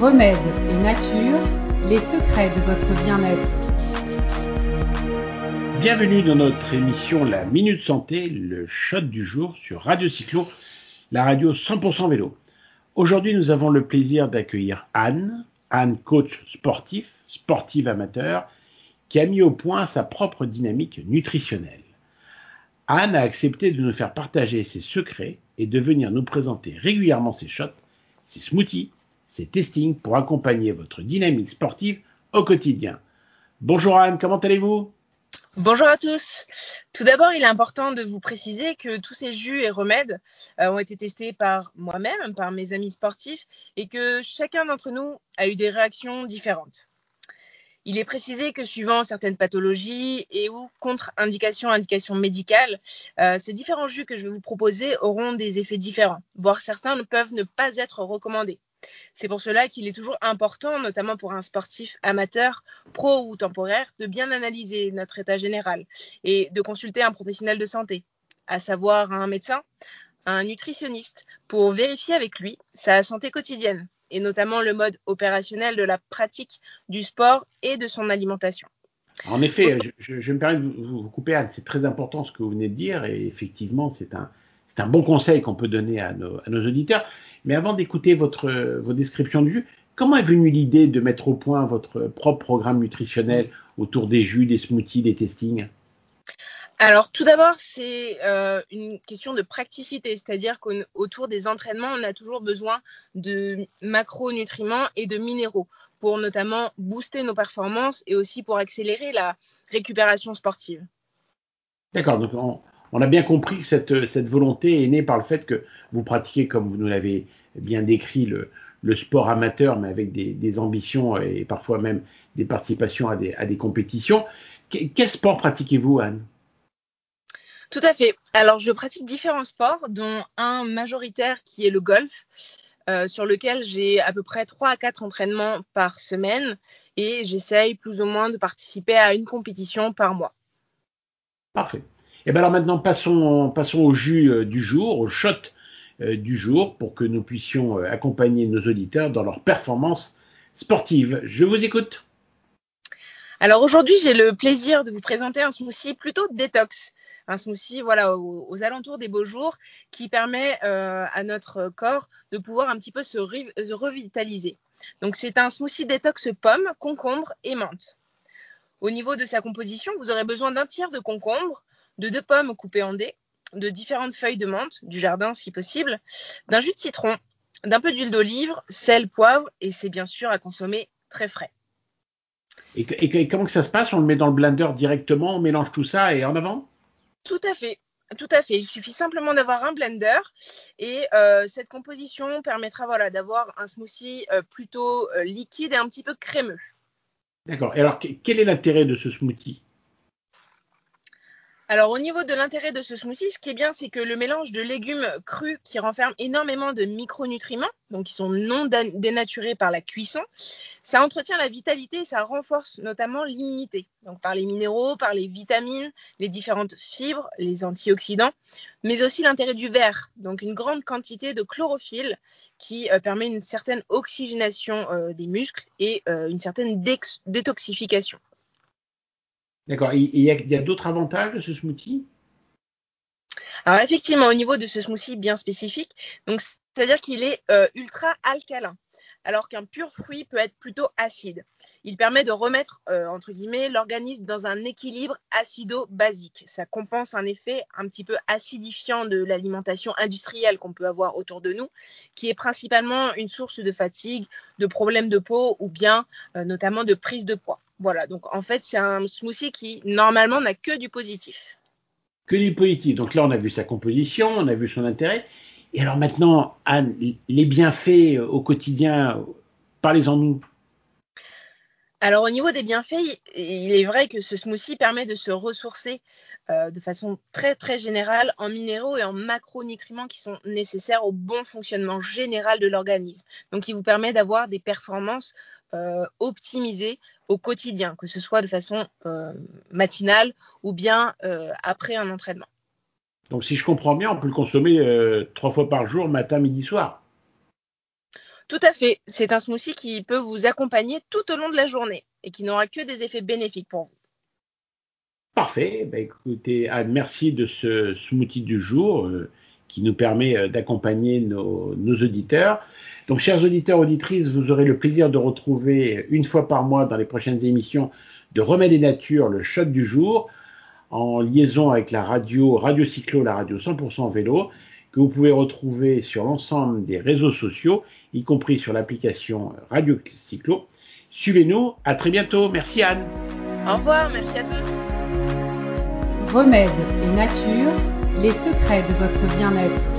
Remède et nature, les secrets de votre bien-être. Bienvenue dans notre émission La Minute Santé, le shot du jour sur Radio Cyclo, la radio 100% vélo. Aujourd'hui, nous avons le plaisir d'accueillir Anne, Anne coach sportif, sportive amateur, qui a mis au point sa propre dynamique nutritionnelle. Anne a accepté de nous faire partager ses secrets et de venir nous présenter régulièrement ses shots, ses smoothies, ses testings pour accompagner votre dynamique sportive au quotidien. Bonjour Anne, comment allez-vous? Bonjour à tous. Tout d'abord, il est important de vous préciser que tous ces jus et remèdes euh, ont été testés par moi-même, par mes amis sportifs, et que chacun d'entre nous a eu des réactions différentes. Il est précisé que suivant certaines pathologies et ou contre-indications, indications médicales, euh, ces différents jus que je vais vous proposer auront des effets différents, voire certains ne peuvent ne pas être recommandés. C'est pour cela qu'il est toujours important, notamment pour un sportif amateur, pro ou temporaire, de bien analyser notre état général et de consulter un professionnel de santé, à savoir un médecin, un nutritionniste, pour vérifier avec lui sa santé quotidienne et notamment le mode opérationnel de la pratique du sport et de son alimentation. En effet, je, me permets de vous, couper, c'est très important ce que vous venez de dire, et effectivement, c'est un, un, bon conseil qu'on peut donner à nos, à nos, auditeurs. Mais avant d'écouter votre, vos descriptions de jus, comment est venue l'idée de mettre au point votre propre programme nutritionnel autour des jus, des smoothies, des testings? Alors tout d'abord, c'est euh, une question de praticité, c'est-à-dire qu'autour des entraînements, on a toujours besoin de macronutriments et de minéraux pour notamment booster nos performances et aussi pour accélérer la récupération sportive. D'accord, donc on, a bien compris que cette, cette, volonté est née par le fait que vous pratiquez, comme vous nous l'avez bien décrit, le, le, sport amateur, mais avec des, des, ambitions et parfois même des participations à des, à des compétitions. Quel sport pratiquez-vous, Anne? Tout à fait. Alors, je pratique différents sports, dont un majoritaire qui est le golf, euh, sur lequel j'ai à peu près 3 à 4 entraînements par semaine et j'essaye plus ou moins de participer à une compétition par mois. Parfait. Et bien alors maintenant, passons, au jus euh, du jour, au shot euh, du jour, pour que nous puissions accompagner nos auditeurs dans leur performance sportive. Je vous écoute. Alors aujourd'hui, j'ai le plaisir de vous présenter un smoothie plutôt détox un smoothie voilà, aux, alentours des beaux jours qui permet euh, à notre corps de pouvoir un petit peu se, revitaliser. Donc c'est un smoothie détox pomme, concombre et menthe. Au niveau de sa composition, vous aurez besoin d'un tiers de concombre, de deux pommes coupées en dés, de différentes feuilles de menthe, du jardin si possible, d'un jus de citron, d'un peu d'huile d'olive, sel, poivre, et c'est bien sûr à consommer très frais. Et, et, comment que ça se passe? On le met dans le blender directement, on mélange tout ça et en avant? Tout à fait. Tout à fait. Il suffit simplement d'avoir un blender et euh, cette composition permettra voilà, d'avoir un smoothie euh, plutôt euh, liquide et un petit peu crémeux. D'accord. Et alors, quel est l'intérêt de ce smoothie? Alors au niveau de l'intérêt de ce smoothie, ce qui est bien, c'est que le mélange de légumes crus qui renferment énormément de micronutriments, donc qui sont non dénaturés par la cuisson, ça entretient la vitalité, ça renforce notamment l'immunité, donc par les minéraux, par les vitamines, les différentes fibres, les antioxydants, mais aussi l'intérêt du verre, donc une grande quantité de chlorophylle qui euh, permet une certaine oxygénation euh, des muscles et euh, une certaine détoxification. D'accord. Il y a, d'autres avantages de ce smoothie? Alors effectivement, au niveau de ce smoothie bien spécifique, donc c'est-à-dire qu'il est, euh, ultra alcalin, alors qu'un pur fruit peut être plutôt acide. Il permet de remettre euh, entre guillemets l'organisme dans un équilibre acido-basique. Ça compense un effet un petit peu acidifiant de l'alimentation industrielle qu'on peut avoir autour de nous, qui est principalement une source de fatigue, de problèmes de peau ou bien euh, notamment de prise de poids. Voilà, donc en fait, c'est un smoothie qui normalement n'a que du positif. Que du positif. Donc là, on a vu sa composition, on a vu son intérêt. Et alors maintenant, les bienfaits au quotidien, parlez-en-nous. Alors au niveau des bienfaits, il est vrai que ce smoothie permet de se ressourcer euh, de façon très très générale en minéraux et en macronutriments qui sont nécessaires au bon fonctionnement général de l'organisme. Donc il vous permet d'avoir des performances euh, optimisées au quotidien, que ce soit de façon euh, matinale ou bien après un entraînement. Donc si je comprends bien, on peut le consommer trois fois par jour, matin, midi, soir. Tout à fait. C'est un smoothie qui peut vous accompagner tout au long de la journée et qui n'aura que des effets bénéfiques pour vous. Parfait. Ben, écoutez, Anne, merci de ce smoothie du jour euh, qui nous permet euh, d'accompagner nos, nos, auditeurs. Donc, chers auditeurs, auditrices, vous aurez le plaisir de retrouver une fois par mois dans les prochaines émissions de Remède et Nature, le shot du jour, en liaison avec la radio Radio Cyclo, la radio 100% vélo, que vous pouvez retrouver sur l'ensemble des réseaux sociaux, y compris sur l'application Radio Cyclo. Suivez-nous, à très bientôt. Merci Anne. Au revoir, merci à tous. Remède et nature, les secrets de votre bien-être.